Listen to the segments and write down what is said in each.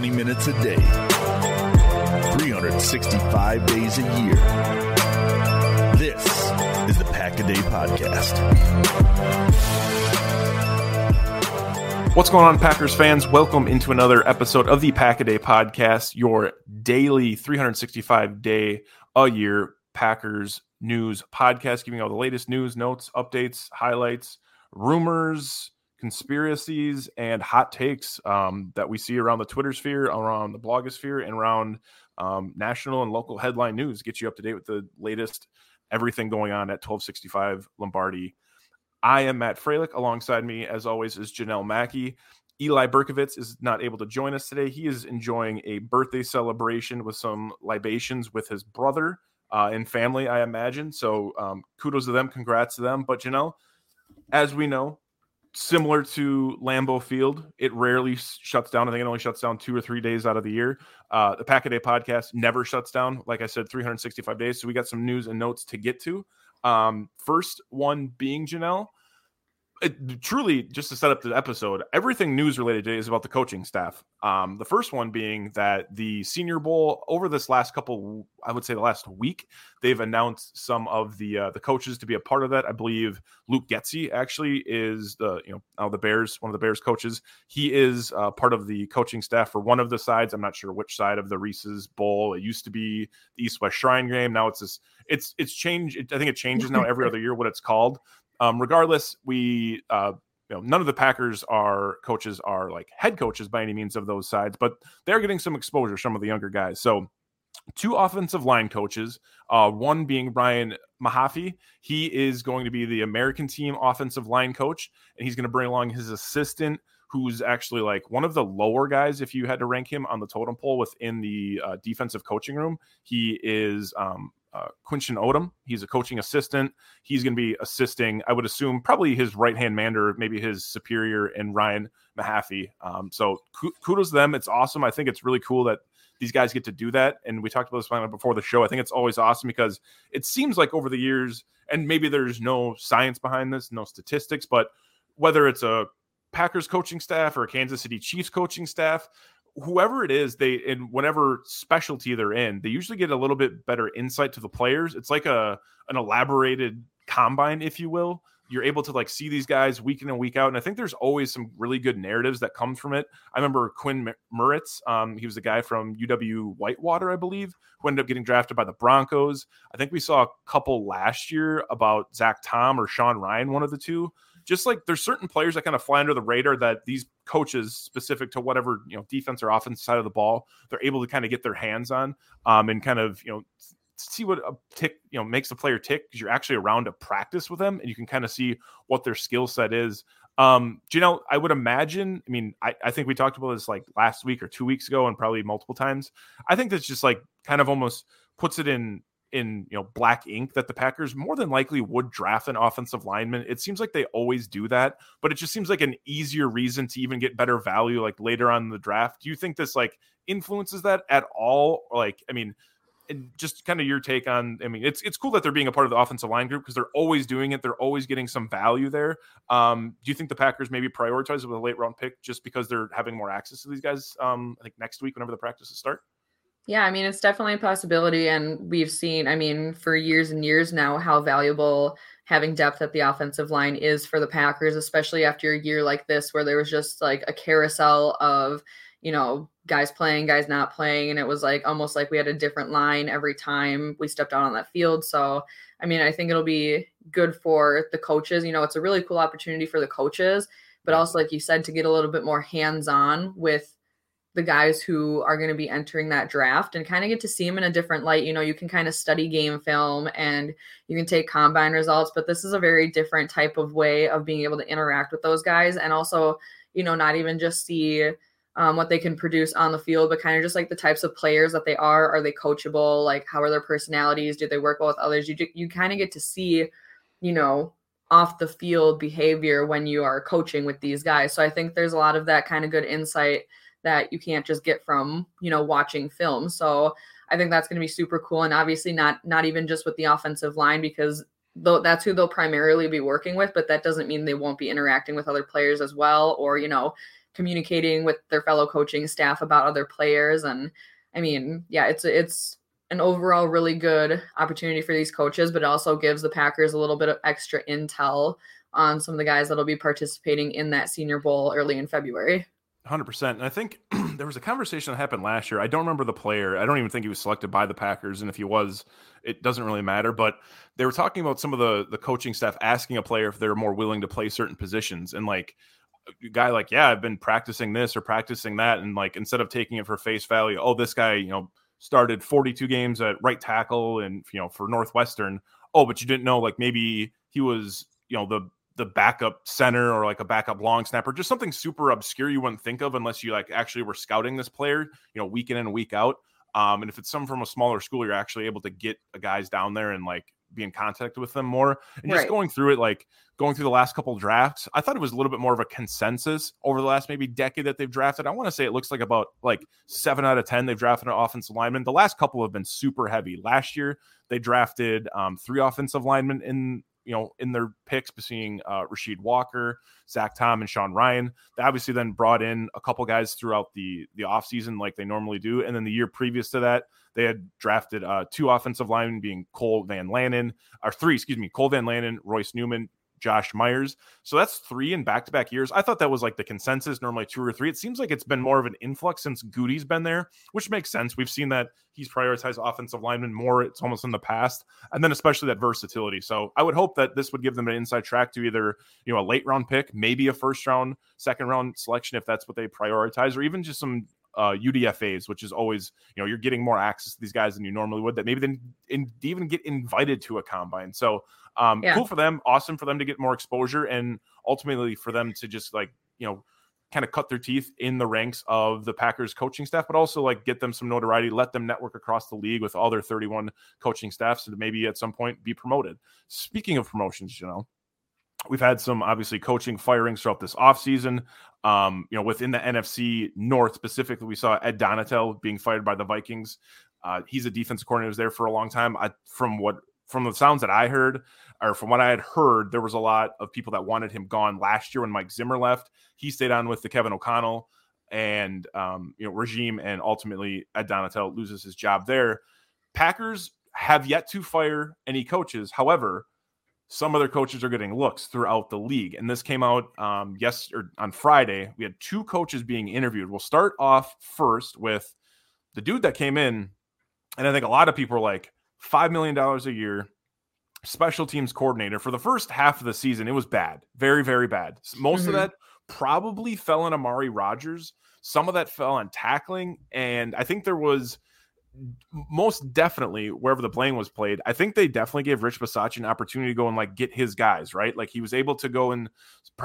Twenty minutes a day, 365 days a year. This is the Pack a Day Podcast. What's going on, Packers fans? Welcome into another episode of the Pack a Day Podcast, your daily 365 day a year Packers news podcast, giving all the latest news, notes, updates, highlights, rumors, conspiracies, and hot takes um, that we see around the Twitter sphere, around the blogosphere, and around um, national and local headline news. Get you up to date with the latest everything going on at 1265 Lombardi. I am Matt Freilich. Alongside me, as always, is Janelle Mackey. Eli Berkovitz is not able to join us today. He is enjoying a birthday celebration with some libations with his brother uh, and family, I imagine. So um, kudos to them. Congrats to them. But Janelle, as we know, similar to Lambeau Field, it rarely shuts down. I think it only shuts down two or three days out of the year. Uh, the Pack a Day podcast never shuts down. Like I said, 365 days. So we got some news and notes to get to. Um, first one being Janelle it, truly just to set up the episode everything news related today is about the coaching staff. Um, the first one being that the senior bowl over this last couple i would say the last week they've announced some of the uh, the coaches to be a part of that. I believe luke getsy actually is the you know uh, the bears one of the bears coaches. He is uh, part of the coaching staff for one of the sides. I'm not sure which side of the reese's bowl. It used to be the east west shrine game. Now it's this it's it's changed i think it changes now every other year what it's called um, regardless, we uh, you know none of the Packers are coaches are like head coaches by any means of those sides, but they're getting some exposure. Some of the younger guys, so two offensive line coaches, uh, one being Brian Mahaffey. He is going to be the American team offensive line coach, and he's going to bring along his assistant, who's actually like one of the lower guys, if you had to rank him on the totem pole within the uh, defensive coaching room. He is um, uh, Quinton Odom. He's a coaching assistant. He's going to be assisting, I would assume, probably his right hand man or maybe his superior in Ryan Mahaffey. Um, so kudos to them. It's awesome. I think it's really cool that these guys get to do that. And we talked about this before the show. I think it's always awesome because it seems like over the years, and maybe there's no science behind this, no statistics, but whether it's a Packers coaching staff or a Kansas City Chiefs coaching staff, whoever it is, they in whatever specialty they're in, they usually get a little bit better insight to the players. It's like a an elaborated combine, if you will, you're able to like see these guys week in and week out. And I think there's always some really good narratives that come from it. I remember Quinn Meinerz. Um, he was the guy from UW Whitewater, I believe, who ended up getting drafted by the Broncos. I think we saw a couple last year about Zach Tom or Sean Rhyan, one of the two. Just like there's certain players that kind of fly under the radar that these coaches, specific to whatever you know defense or offense side of the ball, they're able to kind of get their hands on um, and kind of you know see what a tick you know makes the player tick because you're actually around to practice with them and you can kind of see what their skill set is. Um you know i would imagine i mean I, I think we talked about this like last week or two weeks ago and probably multiple times. I think that's just like kind of almost puts it in in you know black ink that the Packers more than likely would draft an offensive lineman. It seems like they always do that, but it just seems like an easier reason to even get better value like later on in the draft. Do you think this like influences that at all? Like, I mean, just kind of your take on i mean it's it's cool that they're being a part of the offensive line group because they're always doing it they're always getting some value there um, do you think the packers maybe prioritize with a late round pick just because they're having more access to these guys um, i think next week whenever the practices start yeah i mean it's definitely a possibility and we've seen i mean for years and years now how valuable having depth at the offensive line is for the packers especially after a year like this where there was just like a carousel of you know, guys playing, guys not playing. And it was like almost like we had a different line every time we stepped out on that field. So, I mean, I think it'll be good for the coaches. You know, it's a really cool opportunity for the coaches, but also, like you said, to get a little bit more hands on with the guys who are going to be entering that draft and kind of get to see them in a different light. You know, you can kind of study game film and you can take combine results, but this is a very different type of way of being able to interact with those guys and also, you know, not even just see um, what they can produce on the field, but kind of just like the types of players that they are. Are they coachable? Like, how are their personalities? Do they work well with others? You you kind of get to see, you know, off the field behavior when you are coaching with these guys. So I think there's a lot of that kind of good insight that you can't just get from you know watching film. So I think that's going to be super cool, and obviously not not even just with the offensive line because though that's who they'll primarily be working with, but that doesn't mean they won't be interacting with other players as well, or you know communicating with their fellow coaching staff about other players and I mean, yeah, it's it's an overall really good opportunity for these coaches, but it also gives the Packers a little bit of extra intel on some of the guys that'll be participating in that Senior Bowl early in February. 100%. And I think there was a conversation that happened last year. I don't remember the player. I don't even think he was selected by the Packers. And if he was, it doesn't really matter. But they were talking about some of the, the coaching staff asking a player if they're more willing to play certain positions. And like, a guy like, yeah, I've been practicing this or practicing that, and like instead of taking it for face value, oh, this guy, you know, started 42 games at right tackle and you know for Northwestern. Oh, but you didn't know like maybe he was you know the the backup center or like a backup long snapper, just something super obscure you wouldn't think of unless you like actually were scouting this player, you know, week in and week out. Um, and if it's some from a smaller school, you're actually able to get guys down there and like be in contact with them more. And just right. going through it, like going through the last couple drafts, I thought it was a little bit more of a consensus over the last maybe decade that they've drafted. I want to say it looks like about like seven out of 10 they've drafted an offensive lineman. The last couple have been super heavy. Last year, they drafted um, three offensive linemen in you know, in their picks between uh, Rasheed Walker, Zach Tom, and Sean Rhyan. They obviously then brought in a couple guys throughout the the offseason like they normally do. And then the year previous to that, they had drafted uh, two offensive linemen being Cole Van Lanen, or three, excuse me, Cole Van Lanen, Royce Newman, Josh Myers. So that's three in back to back years. I thought that was like the consensus, normally two or three. It seems like it's been more of an influx since Gutey's been there, which makes sense. We've seen that he's prioritized offensive linemen more. It's almost in the past. And then especially that versatility. So I would hope that this would give them an inside track to either, you know, a late round pick, maybe a first round, second round selection if that's what they prioritize, or even just some uh, UDFAs, which is always, you know, you're getting more access to these guys than you normally would that maybe then in, even get invited to a combine. So um, yeah. cool for them. Awesome for them to get more exposure and ultimately for them to just like, you know, kind of cut their teeth in the ranks of the Packers coaching staff, but also like get them some notoriety, let them network across the league with all their 31 coaching staffs and maybe at some point be promoted. Speaking of promotions, you know, we've had some obviously coaching firings throughout this offseason. Um, you know, within the NFC North specifically, we saw Ed Donatell being fired by the Vikings. Uh, he's a defensive coordinator, was there for a long time. I, from what from the sounds that I heard, or from what I had heard, there was a lot of people that wanted him gone last year when Mike Zimmer left. He stayed on with the Kevin O'Connell and um, you know regime, and ultimately Ed Donatell loses his job there. Packers have yet to fire any coaches. However, some other coaches are getting looks throughout the league. And this came out um, yes or on Friday. We had two coaches being interviewed. We'll start off first with the dude that came in, and I think a lot of people are like five million dollars a year, special teams coordinator for the first half of the season. It was bad, very very bad. Most mm-hmm. of that probably fell on Amari Rogers. Some of that fell on tackling, and I think there was most definitely wherever the playing was played, I think they definitely gave Rich Bisaccia an opportunity to go and like get his guys, right? Like he was able to go and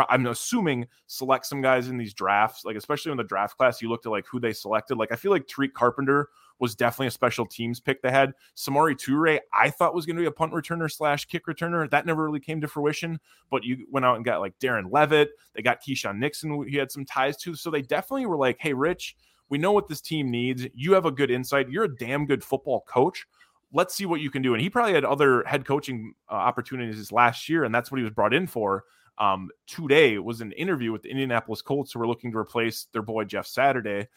I'm assuming select some guys in these drafts, like especially in the draft class, you looked at like who they selected. Like I feel like Tariq Carpenter was definitely a special teams pick they had. Samori Toure, I thought was going to be a punt returner slash kick returner. That never really came to fruition, but you went out and got like Dallin Leavitt. They got Keisean Nixon, he had some ties to. So they definitely were like, hey, Rich, we know what this team needs. You have a good insight. You're a damn good football coach. Let's see what you can do. And he probably had other head coaching uh, opportunities last year, and that's what he was brought in for. Um, today was an interview with the Indianapolis Colts who were looking to replace their boy Jeff Saturday.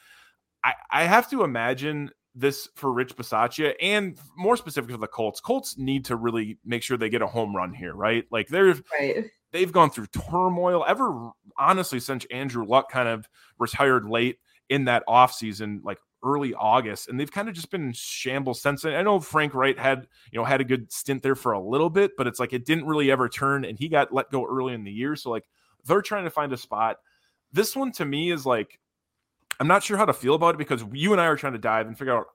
I, I have to imagine this for Rich Bisaccia and more specifically for the Colts. Colts need to really make sure they get a home run here, right? Like they're right. they've gone through turmoil ever honestly since Andrew Luck kind of retired late in that offseason, like early August, and they've kind of just been in shambles since. I know Frank Reich had, you know, had a good stint there for a little bit, but it's like it didn't really ever turn, and he got let go early in the year. So like they're trying to find a spot. This one to me is like I'm not sure how to feel about it because you and I are trying to dive and figure out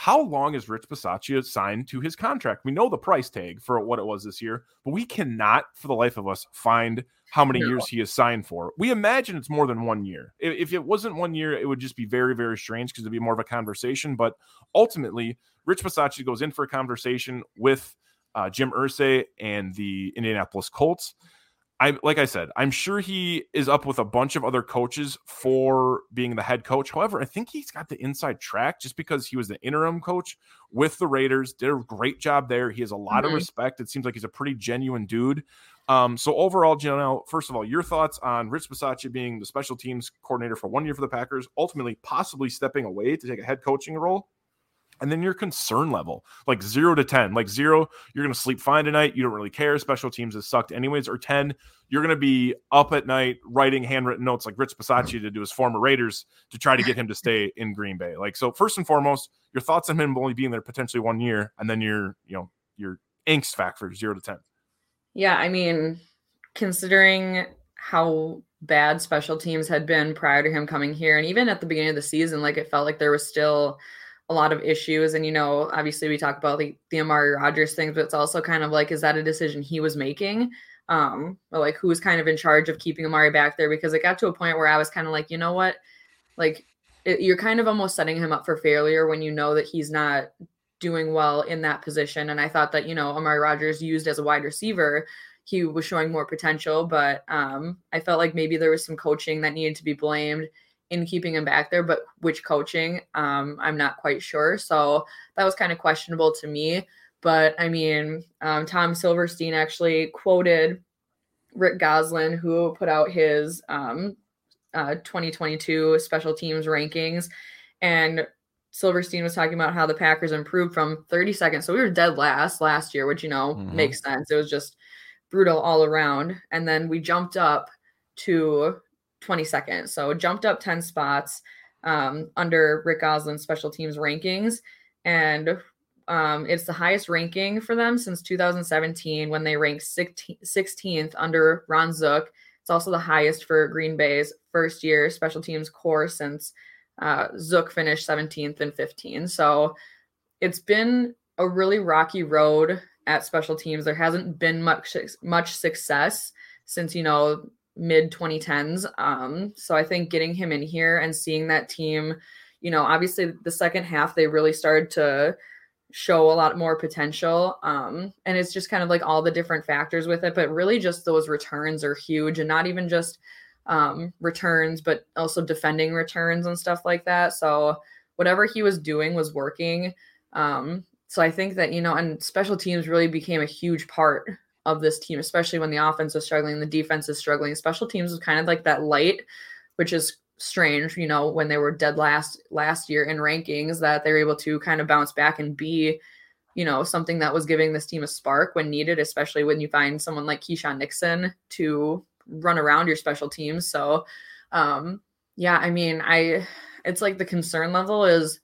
how long is Rich Bisaccia signed to his contract? We know the price tag for what it was this year, but we cannot, for the life of us, find how many years he is signed for. We imagine it's more than one year. If it wasn't one year, it would just be very, very strange because it'd be more of a conversation. But ultimately, Rich Bisaccia goes in for a conversation with uh, Jim Irsay and the Indianapolis Colts. I like I said, I'm sure he is up with a bunch of other coaches for being the head coach. However, I think he's got the inside track just because he was the interim coach with the Raiders, did a great job there. He has a lot mm-hmm. of respect. It seems like he's a pretty genuine dude. Um, so overall, Janelle, first of all, your thoughts on Rich Bisaccia being the special teams coordinator for one year for the Packers, ultimately possibly stepping away to take a head coaching role and then your concern level like zero to 10 like zero you're gonna sleep fine tonight you don't really care special teams has sucked anyways or 10 you're gonna be up at night writing handwritten notes like rich Bisaccia to do his former raiders to try to get him to stay in green bay. Like so first and foremost your thoughts on him only being there potentially one year and then your you know your angst factor zero to 10 yeah i mean considering how bad special teams had been prior to him coming here and even at the beginning of the season like it felt like there was still a lot of issues. And, you know, obviously we talk about the, the Amari Rogers things, but it's also kind of like, is that a decision he was making? Um, or like who's kind of in charge of keeping Amari back there? Because it got to a point where I was kind of like, you know what? Like it, you're kind of almost setting him up for failure when you know that he's not doing well in that position. And I thought that, you know, Amari Rogers used as a wide receiver, he was showing more potential, but um, I felt like maybe there was some coaching that needed to be blamed in keeping him back there, but which coaching, um, I'm not quite sure. So that was kind of questionable to me. But I mean, um, Tom Silverstein actually quoted Rick Gosselin, who put out his um, uh, 2022 special teams rankings. And Silverstein was talking about how the Packers improved from 30 seconds. So we were dead last last year, which, you know, mm-hmm. makes sense. It was just brutal all around. And then we jumped up to 22nd. So jumped up 10 spots um, under Rick Gosselin's special teams rankings. And um, it's the highest ranking for them since 2017 when they ranked 16th under Ron Zook. It's also the highest for Green Bay's first year special teams core since uh, Zook finished 17th and 15. So it's been a really rocky road at special teams. There hasn't been much much success since you know mid 2010s. Um, so I think getting him in here and seeing that team, you know, obviously the second half they really started to show a lot more potential. Um, and it's just kind of like all the different factors with it, but really just those returns are huge and not even just um, returns, but also defending returns and stuff like that. So whatever he was doing was working. Um, so I think that, you know, and special teams really became a huge part of this team, especially when the offense is struggling, the defense is struggling. Special teams was kind of like that light, which is strange, you know, when they were dead last last year in rankings, that they're able to kind of bounce back and be you know, something that was giving this team a spark when needed, especially when you find someone like Keisean Nixon to run around your special teams. So, um, yeah, I mean, I, it's like the concern level is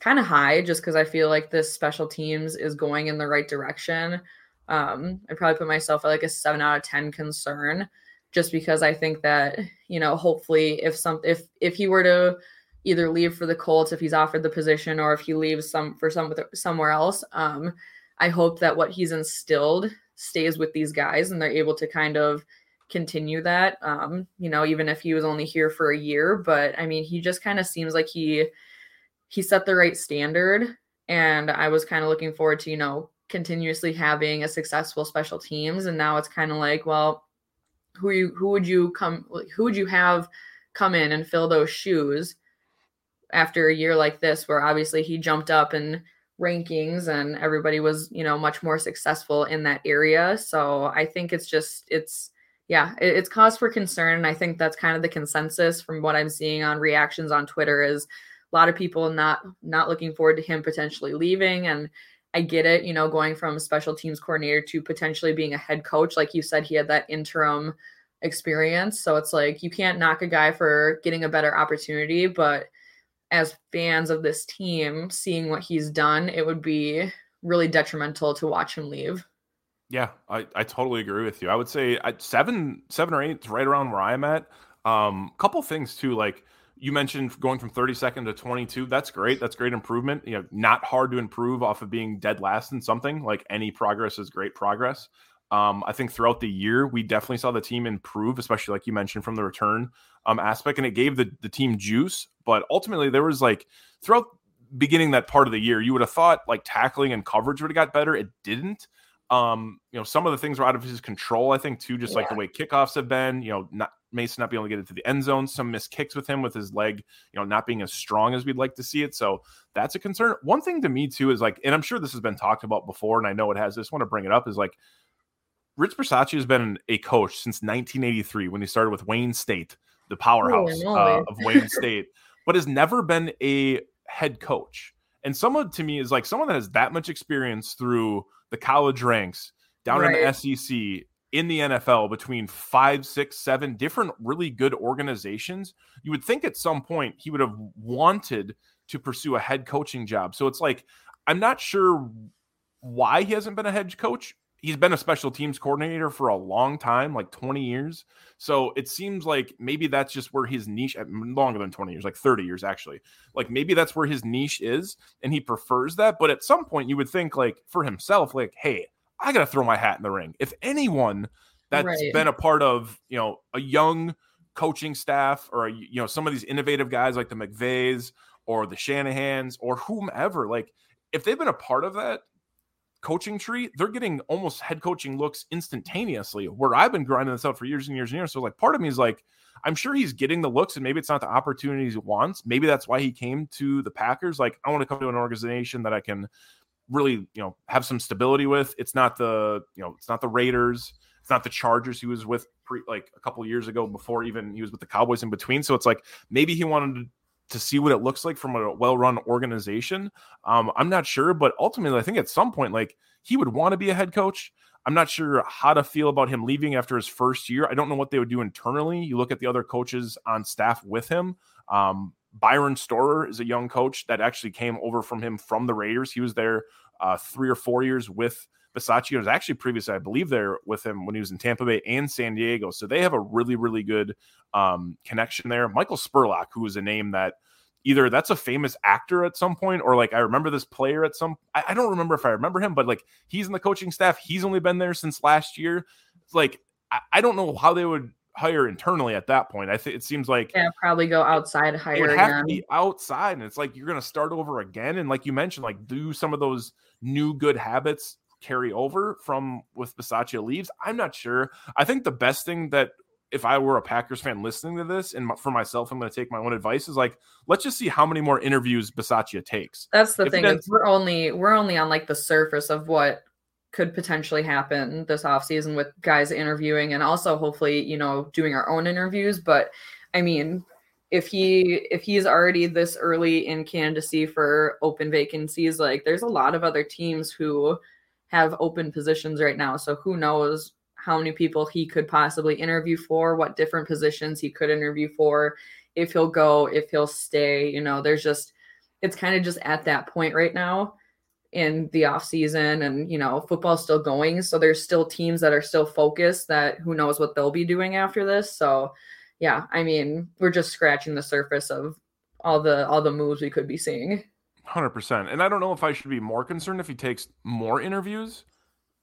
kind of high just because I feel like this special teams is going in the right direction. Um, I probably put myself at like a seven out of 10 concern just because I think that, you know, hopefully if some, if, if he were to, either leave for the Colts if he's offered the position or if he leaves some for some somewhere else. Um, I hope that what he's instilled stays with these guys and they're able to kind of continue that. Um, you know, even if he was only here for a year, but I mean, he just kind of seems like he he set the right standard, and I was kind of looking forward to you know continuously having a successful special teams, and now it's kind of like, well, who you who would you come who would you have come in and fill those shoes? after a year like this, where obviously he jumped up in rankings and everybody was, you know, much more successful in that area. So I think it's just, it's, yeah, it, it's cause for concern. And I think that's kind of the consensus from what I'm seeing on reactions on Twitter is a lot of people not not looking forward to him potentially leaving. And I get it, you know, going from special teams coordinator to potentially being a head coach. Like you said, he had that interim experience. So it's like you can't knock a guy for getting a better opportunity, but as fans of this team, seeing what he's done, it would be really detrimental to watch him leave. Yeah, I, I totally agree with you. I would say seven seven or eight is right around where I'm at. Um, couple things too, like you mentioned going from 32nd to 22. That's great. That's great improvement. You know, not hard to improve off of being dead last in something. Like any progress is great progress. Um, I think throughout the year, we definitely saw the team improve, especially like you mentioned from the return um, aspect, and it gave the, the team juice. But ultimately, there was like throughout beginning that part of the year, you would have thought like tackling and coverage would have got better. It didn't. Um, you know, some of the things were out of his control. I think too, just yeah. like the way kickoffs have been. You know, not Mason not being able to get into the end zone, some missed kicks with him with his leg, you know, not being as strong as we'd like to see it. So that's a concern. One thing to me too is like, and I'm sure this has been talked about before, and I know it has. I just want to bring it up is like Rich Bisaccia has been a coach since 1983 when he started with Wayne State, the powerhouse uh, of Wayne State, but has never been a head coach. And someone to me is like someone that has that much experience through the college ranks, down right. in the SEC, in the NFL, between five, six, seven different really good organizations. You would think at some point he would have wanted to pursue a head coaching job. So it's like, I'm not sure why he hasn't been a head coach he's been a special teams coordinator for a long time, like 20 years. So it seems like maybe that's just where his niche longer than 20 years, like 30 years actually. Like maybe that's where his niche is and he prefers that, but at some point you would think like for himself like, "Hey, I got to throw my hat in the ring." If anyone that's right. been a part of, you know, a young coaching staff or you know, some of these innovative guys like the McVays or the Shanahans or whomever, like if they've been a part of that, coaching tree, they're getting almost head coaching looks instantaneously. Where I've been grinding this out for years and years and years. So, like, part of me is like, I'm sure he's getting the looks, and maybe it's not the opportunities he wants. Maybe that's why he came to the Packers. Like, I want to come to an organization that I can really, you know, have some stability with. It's not the, you know, it's not the Raiders. It's not the Chargers he was with pre, like a couple years ago before even he was with the Cowboys in between. So it's like maybe he wanted to see what it looks like from a well-run organization. Um, I'm not sure, but ultimately, I think at some point, like he would want to be a head coach. I'm not sure how to feel about him leaving after his first year. I don't know what they would do internally. You look at the other coaches on staff with him. Um, Byron Storer is a young coach that actually came over from him from the Raiders. He was there uh, three or four years with Bisaccia was actually previously, I believe, there with him when he was in Tampa Bay and San Diego. So they have a really, really good um, connection there. Michael Spurlock, who is a name that either that's a famous actor at some point, or like I remember this player at some. I, I don't remember if I remember him, but like he's in the coaching staff. He's only been there since last year. It's like I, I don't know how they would hire internally at that point. I think it seems like yeah, probably go outside hire. It would have again. to be outside, and it's like you're going to start over again. And like you mentioned, like do some of those new good habits carry over from with Bisaccia leaves? I'm not sure. I think the best thing that if I were a Packers fan listening to this, and for myself, I'm going to take my own advice. Is like, let's just see how many more interviews Bisaccia takes. That's the if thing. We're only we're only on like the surface of what could potentially happen this offseason with guys interviewing, and also hopefully, you know, doing our own interviews. But I mean, if he if he's already this early in candidacy for open vacancies, like there's a lot of other teams who have open positions right now. So who knows how many people he could possibly interview for, what different positions he could interview for, if he'll go, if he'll stay. You know, there's just it's kind of just at that point right now in the off season and you know football's still going. So there's still teams that are still focused that who knows what they'll be doing after this. So yeah i mean we're just scratching the surface of all the all the moves we could be seeing. 100% and i don't know if i should be more concerned if he takes more interviews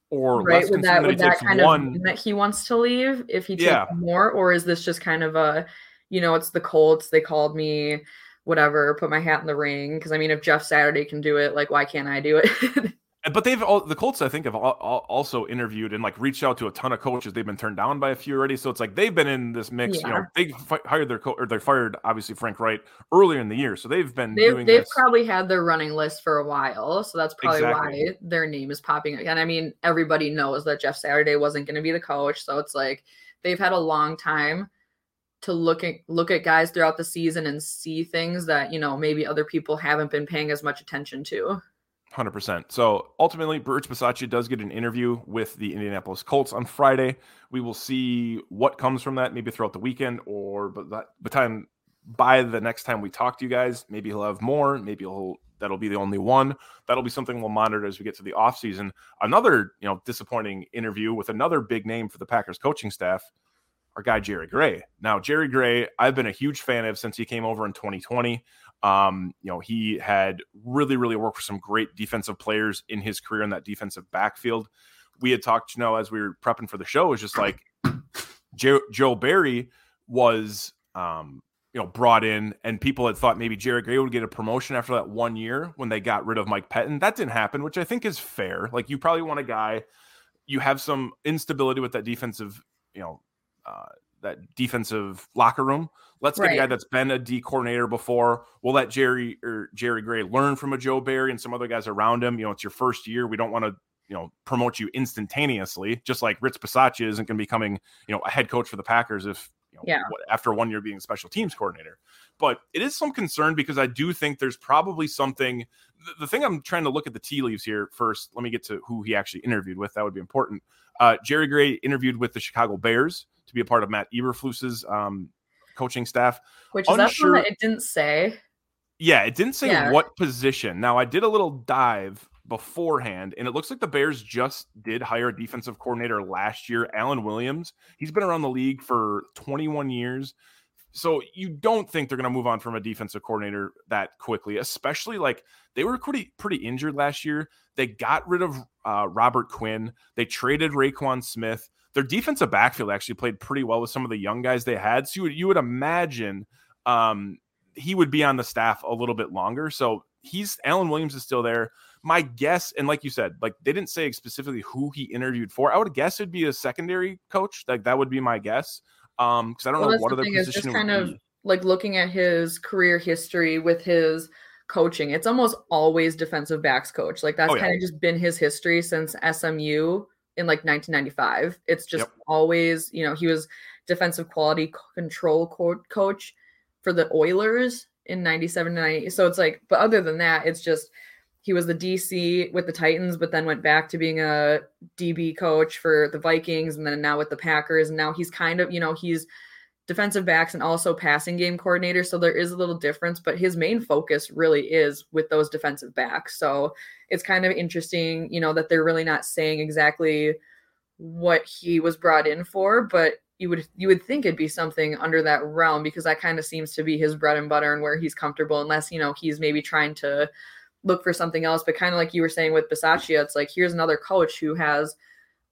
or right less would that would that he that takes kind one. of that he wants to leave if he takes Yeah. more? Or is this just kind of a you know it's the colts they called me whatever put my hat in the ring because i mean if jeff saturday can do it like why can't i do it? But they've all the colts i think have al- al- also interviewed and like reached out to a ton of coaches. They've been turned down by a few already. So it's like they've been in this mix you know they fi- hired their co- or they fired obviously frank reich earlier in the year. So they've been they've, they've this probably had their running list for a while. So that's probably Exactly. why their name is popping up. And i mean everybody knows that jeff saturday wasn't going to be the coach. So it's like they've had a long time to look at look at guys throughout the season and see things that you know maybe other people haven't been paying as much attention to Hundred percent. So ultimately, Rich Bisaccia does get an interview with the Indianapolis Colts on Friday. We will see what comes from that, maybe throughout the weekend, or but that by the time by the next time we talk to you guys, maybe he'll have more. Maybe he'll that'll be the only one. That'll be something we'll monitor as we get to the offseason. Another, you know, disappointing interview with another big name for the Packers coaching staff, our guy Jerry Gray. Now, Jerry Gray, I've been a huge fan of since he came over in 2020. Um, you know, he had really, really worked for some great defensive players in his career in that defensive backfield. We had talked, you know, as we were prepping for the show, it was just like Joe, Joe Barry was, um, you know, brought in, and people had thought maybe Jerry Gray would get a promotion after that one year when they got rid of Mike Pettine. That didn't happen, which I think is fair. Like, you probably want a guy, you have some instability with that defensive, you know, uh, that defensive locker room. Let's get a guy that's been a D coordinator before. We'll let Jerry or Jerry Gray learn from a Joe Barry and some other guys around him. You know, it's your first year. We don't want to, you know, promote you instantaneously. Just like Rich Bisaccia isn't going to be becoming, you know, a head coach for the Packers if, you know, Yeah. after one year being a special teams coordinator. But it is some concern because I do think there's probably something. The, the thing I'm trying to look at the tea leaves here first. Let me get to who he actually interviewed with. That would be important. Uh, Jerry Gray interviewed with the Chicago Bears to be a part of Matt Eberflus's um, coaching staff. which is that Unsure- one that it didn't say Yeah, it didn't say Yeah. what position. Now I did a little dive beforehand, and it looks like the Bears just did hire a defensive coordinator last year, Alan Williams. He's been around the league for 21 years. So you don't think they're going to move on from a defensive coordinator that quickly, especially like they were pretty pretty injured last year. They got rid of uh, Robert Quinn. They traded Roquan Smith. Their defensive backfield actually played pretty well with some of the young guys they had. So you would, you would imagine um, he would be on the staff a little bit longer. So he's Alan Williams is still there. My guess, and like you said, like they didn't say specifically who he interviewed for. I would guess it'd be a secondary coach. Like that would be my guess. Um, because I don't Well, know what other thing is just kind of be. like looking at his career history with his coaching. It's almost always defensive backs coach. Like that's Oh, yeah. kind of just been his history since SMU in like 1995. It's just Yep. always, you know, he was defensive quality control co- coach for the Oilers in 97 to 90. So it's like, but other than that, it's just he was the DC with the Titans, but then went back to being a DB coach for the Vikings and then now with the Packers. And now he's kind of, you know, he's defensive backs and also passing game coordinator. So there is a little difference, but his main focus really is with those defensive backs. So it's kind of interesting, you know, that they're really not saying exactly what he was brought in for, but you would you would think it'd be something under that realm because that kind of seems to be his bread and butter and where he's comfortable, unless you know he's maybe trying to look for something else. But kind of like you were saying with Bisaccia, it's like here's another coach who has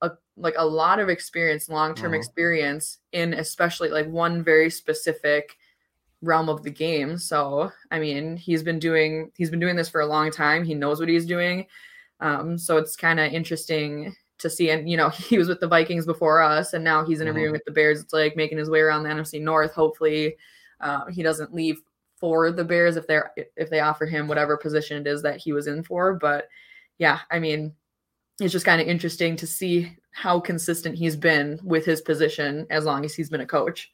a like a lot of experience, long term Mhm. experience in especially like one very specific realm of the game. So I mean, he's been doing he's been doing this for a long time. He knows what he's doing. Um, so it's kind of interesting to see. And you know, he was with the Vikings before us, and now he's interviewing with the Bears. It's like making his way around the NFC North. Hopefully, uh, he doesn't leave for the Bears if they're if they offer him whatever position it is that he was in for. But yeah, I mean, it's just kind of interesting to see how consistent he's been with his position as long as he's been a coach.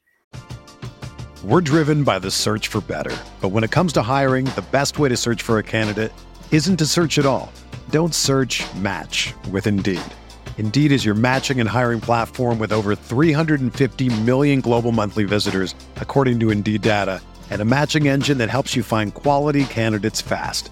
We're driven by the search for better. But when it comes to hiring, the best way to search for a candidate isn't to search at all. Don't search match with Indeed. Indeed is your matching and hiring platform with over 350 million global monthly visitors, according to Indeed data, and a matching engine that helps you find quality candidates fast.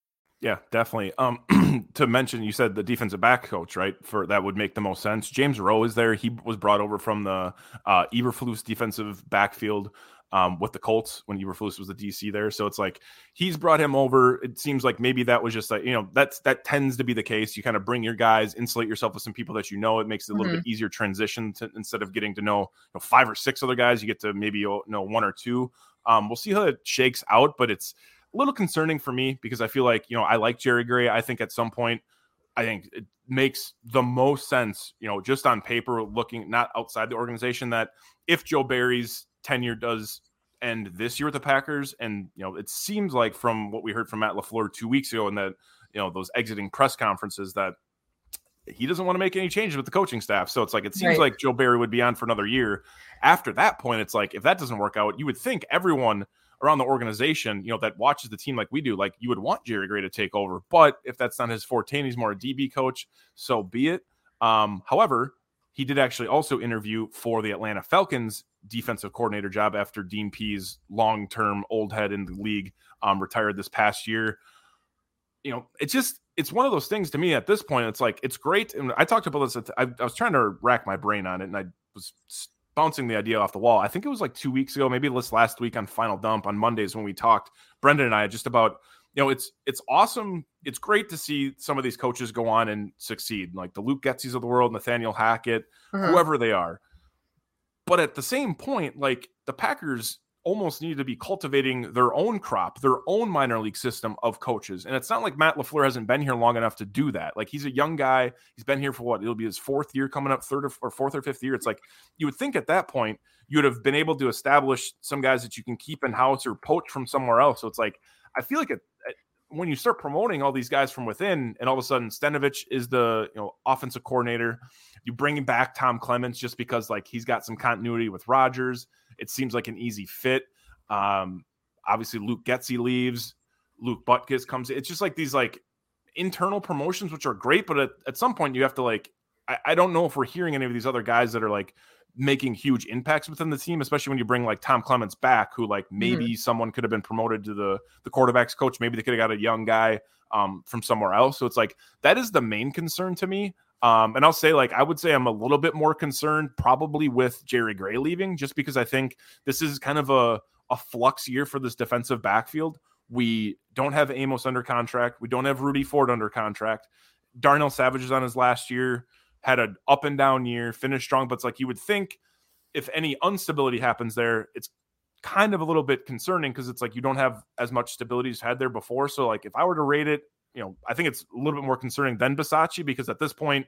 Yeah, definitely. Um, to mention, you said the defensive back coach, right? For that would make the most sense. James Rowe is there. He was brought over from the uh, Eberflus defensive backfield um, with the Colts when Eberflus was the DC there. So it's like he's brought him over. It seems like maybe that was just like you know that's that tends to be the case. You kind of bring your guys, insulate yourself with some people that you know. It makes it a little Mhm. bit easier transition to, instead of getting to know, you know five or six other guys. You get to maybe you know one or two. Um, we'll see how it shakes out, but it's a little concerning for me because I feel like you know I like Jerry Gray. I think at some point, I think it makes the most sense, you know, just on paper, looking not outside the organization, that if Joe Barry's tenure does end this year with the Packers, and you know, it seems like from what we heard from Matt Lafleur two weeks ago, and that you know those exiting press conferences that he doesn't want to make any changes with the coaching staff. So it's like it seems Right. like Joe Barry would be on for another year. After that point, it's like if that doesn't work out, you would think everyone around the organization, you know, that watches the team like we do, like you would want Jerry Gray to take over. But if that's not his forte and he's more a DB coach, so be it. Um, however, he did actually also interview for the Atlanta Falcons defensive coordinator job after Dean Pees, long term old head in the league, um, retired this past year. You know, it's just it's one of those things to me at this point. It's like it's great, and I talked about this. At, I, I was trying to rack my brain on it, and I was bouncing the idea off the wall. I think it was like two weeks ago, maybe this last week on Final Dump on Mondays when we talked, Brendan and I, just about you know it's it's awesome. It's great to see some of these coaches go on and succeed, like the Luke Getsy's of the world, Nathaniel Hackett, Mhm. whoever they are. But at the same point, like the Packers almost need to be cultivating their own crop, their own minor league system of coaches. And it's not like Matt LaFleur hasn't been here long enough to do that. Like he's a young guy. He's been here for what? It'll be his fourth year coming up, third or, or fourth or fifth year. It's like you would think at that point you would have been able to establish some guys that you can keep in house or poach from somewhere else. So it's like I feel like it, when you start promoting all these guys from within, and all of a sudden Stenavich is the you know offensive coordinator, you bring back Tom Clements just because like he's got some continuity with Rodgers. It seems like an easy fit. Um, obviously Luke Getsy leaves, Luke Butkus comes. in. It's just like these like internal promotions, which are great, but at, at some point you have to like. I, I don't know if we're hearing any of these other guys that are like making huge impacts within the team, especially when you bring like Tom Clements back, who like maybe someone could have been promoted to the the quarterbacks coach. Maybe they could have got a young guy um, from somewhere else. So it's like that is the main concern to me. Um, and I'll say like I would say I'm a little bit more concerned probably with Jerry Gray leaving, just because I think this is kind of a a flux year for this defensive backfield. We don't have Amos under contract. We don't have Rudy Ford under contract. Darnell Savage is on his last year had an up and down year, finished strong, but it's like you would think if any instability happens there, it's kind of a little bit concerning because it's like you don't have as much stability as had there before. So like if I were to rate it, you know, I think it's a little bit more concerning than Bisaccia because at this point,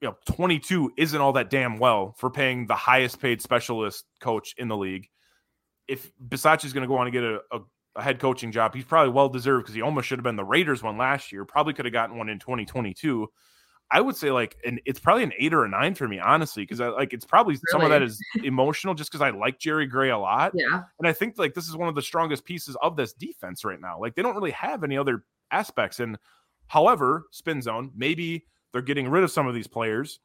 you know, 22 isn't all that damn well for paying the highest paid specialist coach in the league. If Bisaccia is going to go on and get a, a, a head coaching job, he's probably well deserved because he almost should have been the Raiders one last year. Probably could have gotten one in 2022. I would say like, and it's probably an eight or a nine for me, honestly, because I like it's probably really? some of that is emotional, just because I like Jerry Gray a lot. Yeah, and I think like this is one of the strongest pieces of this defense right now. Like they don't really have any other aspects, and however, spin zone maybe they're getting rid of some of these players.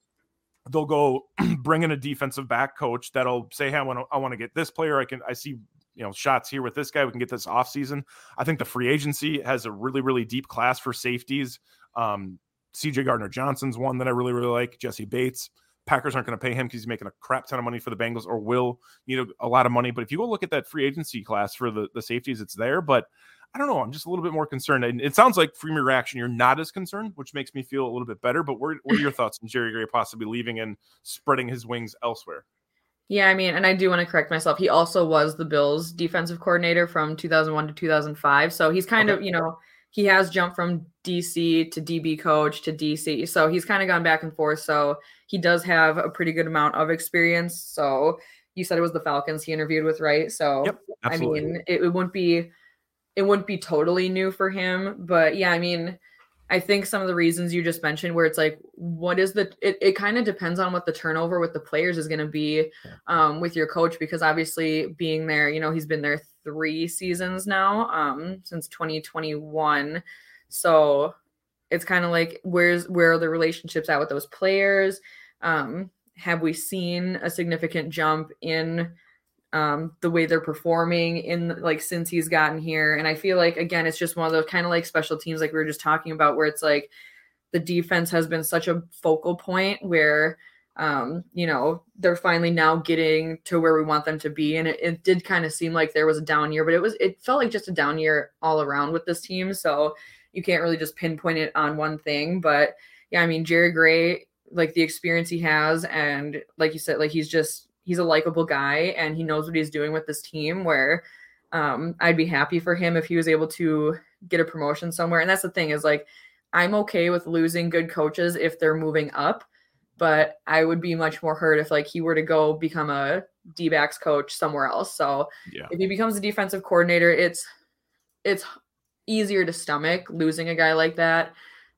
They'll go bring in a defensive back coach that'll say, "Hey, I want to, I want to get this player. I can, I see you know shots here with this guy. We can get this off season. I think the free agency has a really really deep class for safeties. Um, CJ Gardner Johnson's one that I really really like. Jessie Bates. Packers aren't going to pay him because he's making a crap ton of money for the Bengals, or will need a, a, lot of money. But if you go look at that free agency class for the the safeties, it's there. But I don't know. I'm just a little bit more concerned. And it sounds like from your reaction, you're not as concerned, which makes me feel a little bit better. But what are your thoughts on Jerry Gray possibly leaving and spreading his wings elsewhere? Yeah, I mean, and I do want to correct myself. He also was the Bills defensive coordinator from 2001 to 2005. So he's kind okay. of, you know, he has jumped from DC to DB coach to DC. So he's kind of gone back and forth. So he does have a pretty good amount of experience. So you said it was the Falcons he interviewed with, right? So yep, I mean, it, it wouldn't be it wouldn't be totally new for him, but yeah, I mean, I think some of the reasons you just mentioned, where it's like, what is the, it, it kind of depends on what the turnover with the players is going to be um, with your coach, because obviously being there, you know, he's been there three seasons now um, since 2021. So it's kind of like, where's, where are the relationships at with those players? Um, have we seen a significant jump in um, the way they're performing in like since he's gotten here. And I feel like again, it's just one of those kind of like special teams, like we were just talking about, where it's like the defense has been such a focal point where um, you know, they're finally now getting to where we want them to be. And it, it did kind of seem like there was a down year, but it was it felt like just a down year all around with this team. So you can't really just pinpoint it on one thing. But yeah, I mean, Jerry Gray, like the experience he has, and like you said, like he's just he's a likable guy and he knows what he's doing with this team where um, I'd be happy for him if he was able to get a promotion somewhere. And that's the thing is like, I'm okay with losing good coaches if they're moving up, but I would be much more hurt if like he were to go become a D backs coach somewhere else. So yeah. if he becomes a defensive coordinator, it's it's easier to stomach losing a guy like that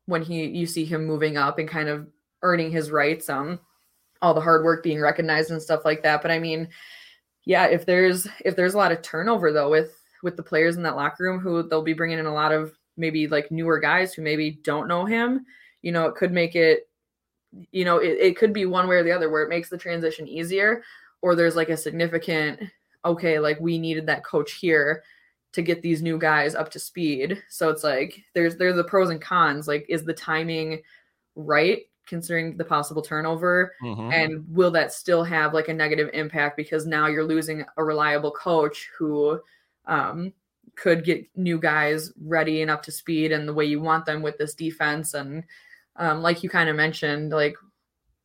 when he you see him moving up and kind of earning his rights. Um, all the hard work being recognized and stuff like that. But I mean, yeah, if there's if there's a lot of turnover though with with the players in that locker room who they'll be bringing in a lot of maybe like newer guys who maybe don't know him, you know, it could make it you know, it, it could be one way or the other where it makes the transition easier or there's like a significant okay, like we needed that coach here to get these new guys up to speed. So it's like there's there's the pros and cons. Like is the timing right considering the possible turnover mm-hmm. and will that still have like a negative impact because now you're losing a reliable coach who um, could get new guys ready and up to speed and the way you want them with this defense? And um, like you kind of mentioned like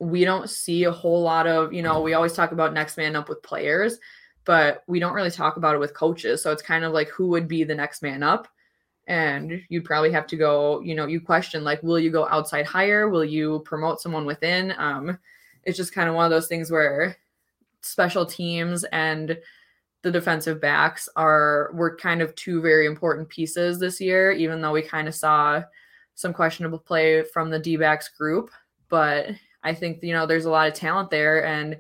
we don't see a whole lot of you know we always talk about next man up with players but we don't really talk about it with coaches. So it's kind of like who would be the next man up and you'd probably have to go you know you question like will you go outside hire will you promote someone within? Um it's just kind of one of those things where special teams and the defensive backs are were kind of two very important pieces this year even though we kind of saw some questionable play from the d-backs group. But i think you know there's a lot of talent there and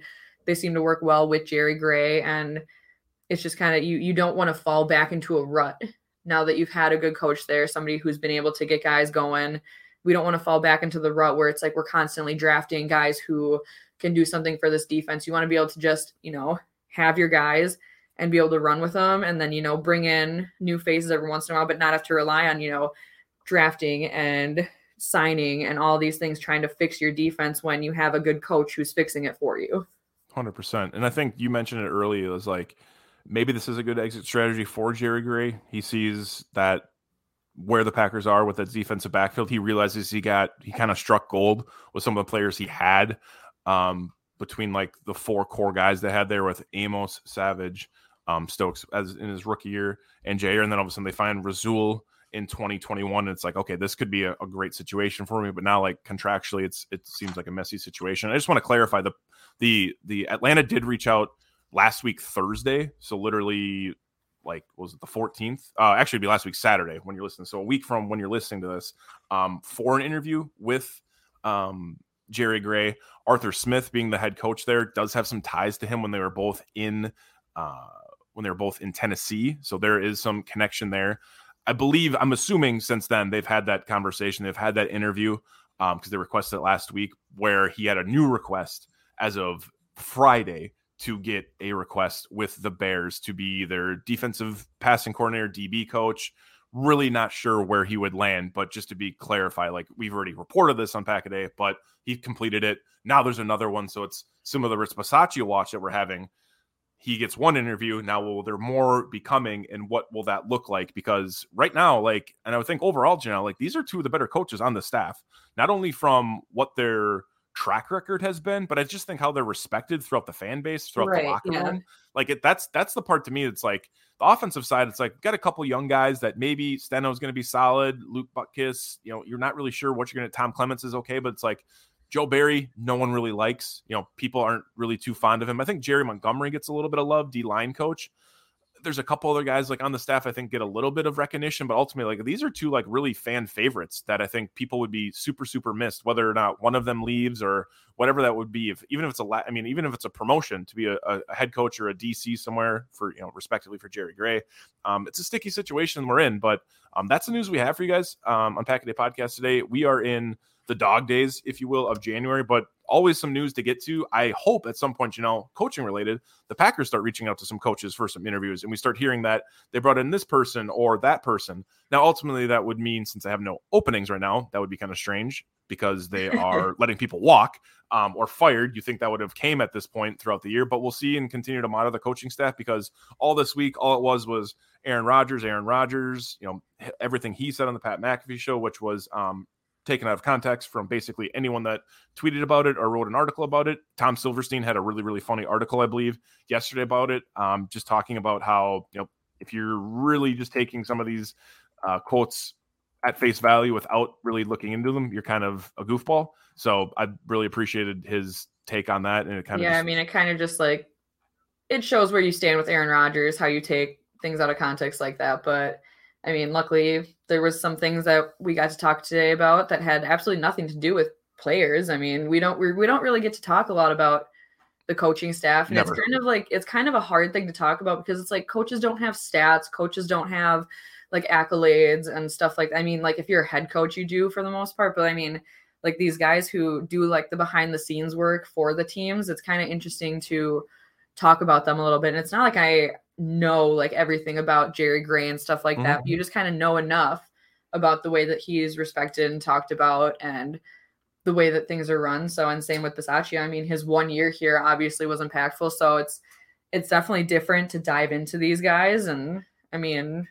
they seem to work well with jerry gray and it's just kind of you you don't want to fall back into a rut now that you've had a good coach there, somebody who's been able to get guys going. We don't want to fall back into the rut where it's like we're constantly drafting guys who can do something for this defense. You want to be able to just, you know, have your guys and be able to run with them and then, you know, bring in new faces every once in a while, but not have to rely on, you know, drafting and signing and all these things trying to fix your defense when you have a good coach who's fixing it for you. 100%. And I think you mentioned it earlier. It was like, maybe this is a good exit strategy for Jerry Gray. He sees that where the Packers are with that defensive backfield. He realizes he got he kind of struck gold with some of the players he had um, between like the four core guys they had there with Amos, Savage, um, Stokes as in his rookie year, and Jaire, and then all of a sudden they find Rasul in 2021. it's like okay, this could be a, a great situation for me, but now like contractually, it's it seems like a messy situation. I just want to clarify the the the Atlanta did reach out last week Thursday. So literally, like was it the 14th? Uh, actually, be last week Saturday when you're listening. So a week from when you're listening to this, um, for an interview with um, Jerry Gray. Arthur Smith, being the head coach there, does have some ties to him when they were both in uh, when they were both in Tennessee. So there is some connection there. I believe I'm assuming since then they've had that conversation, they've had that interview because um, they requested it last week, where he had a new request as of Friday to get a request with the Bears to be their defensive passing coordinator, DB coach. Really not sure where he would land, but just to be clarified, like we've already reported this on Pack a Day, but he completed it. Now there's another one, so it's similar to the Bisaccia watch that we're having. He gets one interview. Now will there more be coming, and what will that look like? Because right now, like, and I would think overall, Janelle, like these are two of the better coaches on the staff, not only from what they're track record has been, but I just think how they're respected throughout the fan base, throughout right, the locker yeah. room. Like it, that's that's the part to me. It's like the offensive side. It's like got a couple young guys that maybe Steno's going to be solid. Luke Butkus, you know, you're not really sure what you're going to. Tom Clements is okay, but it's like Joe Barry, no one really likes. You know, people aren't really too fond of him. I think Jerry Montgomery gets a little bit of love, D line coach there's a couple other guys like on the staff I think get a little bit of recognition, but ultimately like these are two like really fan favorites that I think people would be super super missed whether or not one of them leaves or whatever that would be. If even if it's a I mean even if it's a promotion to be a, a head coach or a DC somewhere for you know respectively for Jerry Gray, um, it's a sticky situation we're in. But um, that's the news we have for you guys um, on Pack a Day Podcast today. We are in the dog days, if you will, of January, but always some news to get to. I hope at some point, you know, coaching related, the Packers start reaching out to some coaches for some interviews and we start hearing that they brought in this person or that person. Now, ultimately, that would mean since I have no openings right now, that would be kind of strange because they are letting people walk um, or fired. You think that would have came at this point throughout the year, but we'll see and continue to monitor the coaching staff because all this week, all it was was Aaron Rodgers, Aaron Rodgers, you know, everything he said on the Pat McAfee show, which was um, taken out of context from basically anyone that tweeted about it or wrote an article about it. Tom Silverstein had a really, really funny article, I believe, yesterday about it, um, just talking about how, you know, if you're really just taking some of these uh, quotes at face value without really looking into them, you're kind of a goofball. So I really appreciated his take on that. And it kind yeah, of, yeah, I mean, it kind of just like, it shows where you stand with Aaron Rodgers, how you take things out of context like that. But I mean, luckily there was some things that we got to talk today about that had absolutely nothing to do with players. I mean, we don't we, we don't really get to talk a lot about the coaching staff and Never. it's kind of like it's kind of a hard thing to talk about because it's like coaches don't have stats, coaches don't have like accolades and stuff like that. I mean, like if you're a head coach you do for the most part, but I mean, like these guys who do like the behind the scenes work for the teams, it's kind of interesting to talk about them a little bit. And it's not like I know like everything about Jerry Gray and stuff like mm-hmm. that. You just kind of know enough about the way that he's respected and talked about and the way that things are run. So and same with Bisaccia. I mean, his one year here obviously was impactful. So it's it's definitely different to dive into these guys. And I mean,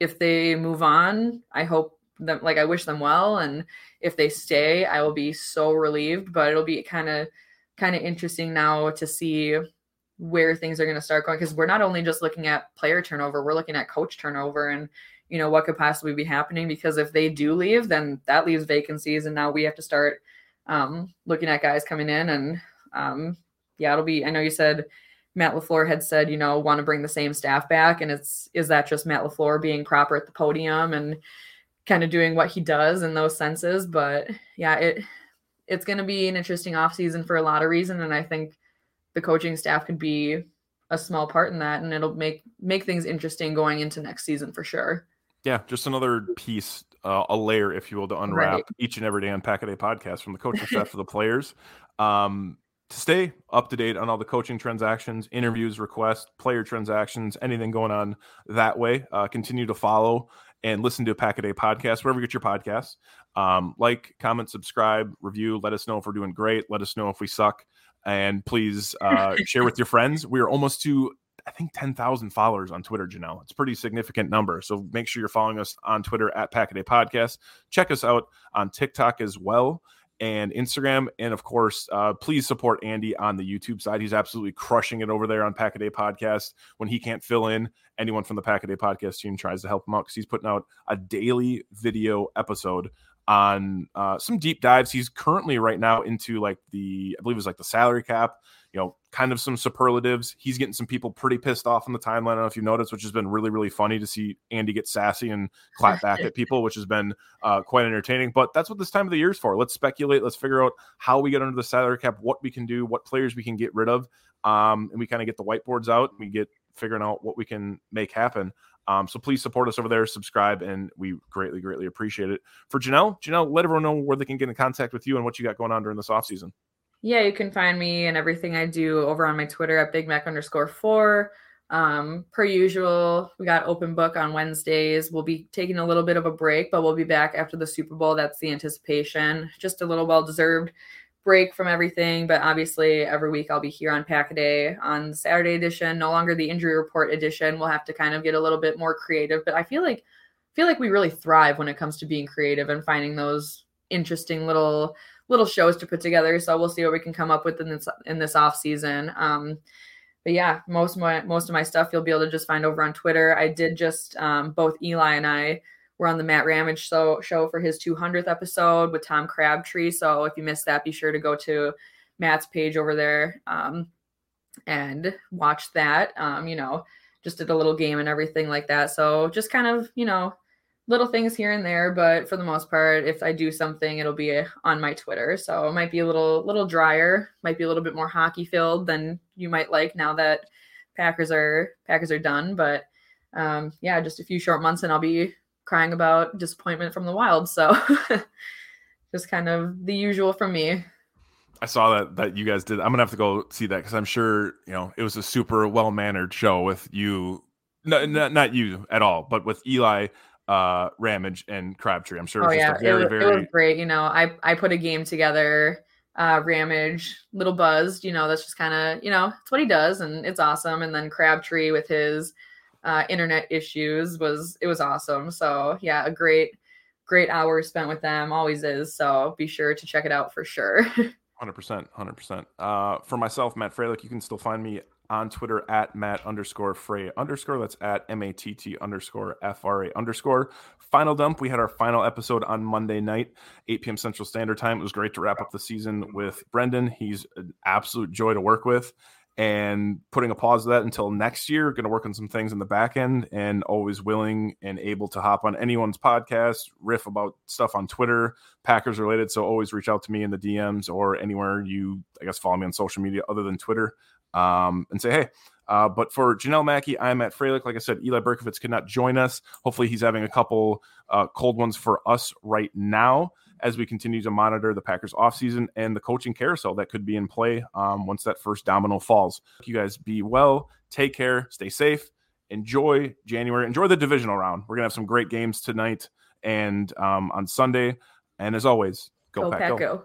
if they move on, I hope them like I wish them well. And if they stay, I will be so relieved. But it'll be kind of kind of interesting now to see where things are going to start going because we're not only just looking at player turnover, we're looking at coach turnover and you know what could possibly be happening because if they do leave, then that leaves vacancies and now we have to start um, looking at guys coming in and um, yeah, it'll be. I know you said Matt LaFleur had said you know want to bring the same staff back, and it's is that just Matt LaFleur being proper at the podium and kind of doing what he does in those senses? But yeah, it it's going to be an interesting offseason for a lot of reasons, and I think the coaching staff could be a small part in that and it'll make make things interesting going into next season for sure. Yeah just another piece uh, a layer if you will to unwrap right. each and every day on pack a day podcast from the coaching staff to the players. Um, to stay up to date on all the coaching transactions interviews requests player transactions anything going on that way uh, continue to follow and listen to a pack a day podcast wherever you get your podcasts. Um, like comment subscribe review let us know if we're doing great. Let us know if we suck and please uh, share with your friends. We are almost to I think 10,000 followers on Twitter, Janelle. It's a pretty significant number. So make sure you're following us on Twitter at Packaday Podcast. Check us out on TikTok as well and Instagram. And of course, uh, please support Andy on the YouTube side. He's absolutely crushing it over there on Packaday Podcast. When he can't fill in, anyone from the Packaday Podcast team tries to help him out because he's putting out a daily video episode on uh, some deep dives. He's currently right now into like the I believe it was like the salary cap you know, kind of some superlatives. He's getting some people pretty pissed off on the timeline. I don't know if you noticed, which has been really, really funny to see Andy get sassy and clap back at people, which has been uh, quite entertaining. But that's what this time of the year is for. Let's speculate. Let's figure out how we get under the salary cap, what we can do, what players we can get rid of. Um, and we kind of get the whiteboards out. we get figuring out what we can make happen. Um, so please support us over there, subscribe, and we greatly, greatly appreciate it. For Janelle, Janelle, let everyone know where they can get in contact with you and what you got going on during this off season. Yeah, you can find me and everything I do over on my Twitter at Big Mac underscore four. Um, per usual, we got open book on Wednesdays. We'll be taking a little bit of a break, but we'll be back after the Super Bowl. That's the anticipation. Just a little well deserved break from everything, but obviously every week I'll be here on Pack a Day on Saturday edition. No longer the injury report edition. We'll have to kind of get a little bit more creative, but I feel like feel like we really thrive when it comes to being creative and finding those interesting little little shows to put together. So we'll see what we can come up with in this in this off season. Um, but yeah, most of my most of my stuff you'll be able to just find over on Twitter. I did just um, both Eli and I were on the Matt Ramage show show for his 200th episode with Tom Crabtree. So if you missed that, be sure to go to Matt's page over there um, and watch that. Um, you know, just did a little game and everything like that. So just kind of you know little things here and there, but for the most part, if I do something, it'll be on my Twitter. So it might be a little little drier, might be a little bit more hockey filled than you might like now that Packers are Packers are done. But um, yeah, just a few short months and I'll be crying about disappointment from the Wild. So just kind of the usual from me. I saw that that you guys did. I'm gonna have to go see that because I'm sure you know it was a super well mannered show with you. No, not, not you at all, but with Eli uh Ramage and Crabtree. I'm sure. Oh yeah, very, it, was, very... it was great. You know, I I put a game together. Uh, Ramage, little buzzed. You know, that's just kind of you know it's what he does, and it's awesome. And then Crabtree with his uh, internet issues was it was awesome. So yeah, a great great hour spent with them always is. So be sure to check it out for sure. Hundred percent, hundred percent. Uh, for myself, Matt Fralick, you can still find me on Twitter at Matt underscore Frey underscore. That's at M A T T underscore F R A underscore. Final dump. We had our final episode on Monday night, 8 p.m. Central Standard Time. It was great to wrap up the season with Brendan. He's an absolute joy to work with. And putting a pause to that until next year, going to work on some things in the back end and always willing and able to hop on anyone's podcast, riff about stuff on Twitter, Packers related. So always reach out to me in the DMs or anywhere you, I guess, follow me on social media other than Twitter um, and say, hey, uh, but for Janelle Mackey, I'm at Fralick. Like I said, Eli Berkovitz could not join us. Hopefully, he's having a couple uh, cold ones for us right now as we continue to monitor the Packers offseason and the coaching carousel that could be in play um, once that first domino falls. You guys be well, take care, stay safe, enjoy January, enjoy the divisional round. We're going to have some great games tonight and um, on Sunday. And as always, go, go Pack, Pack go. go.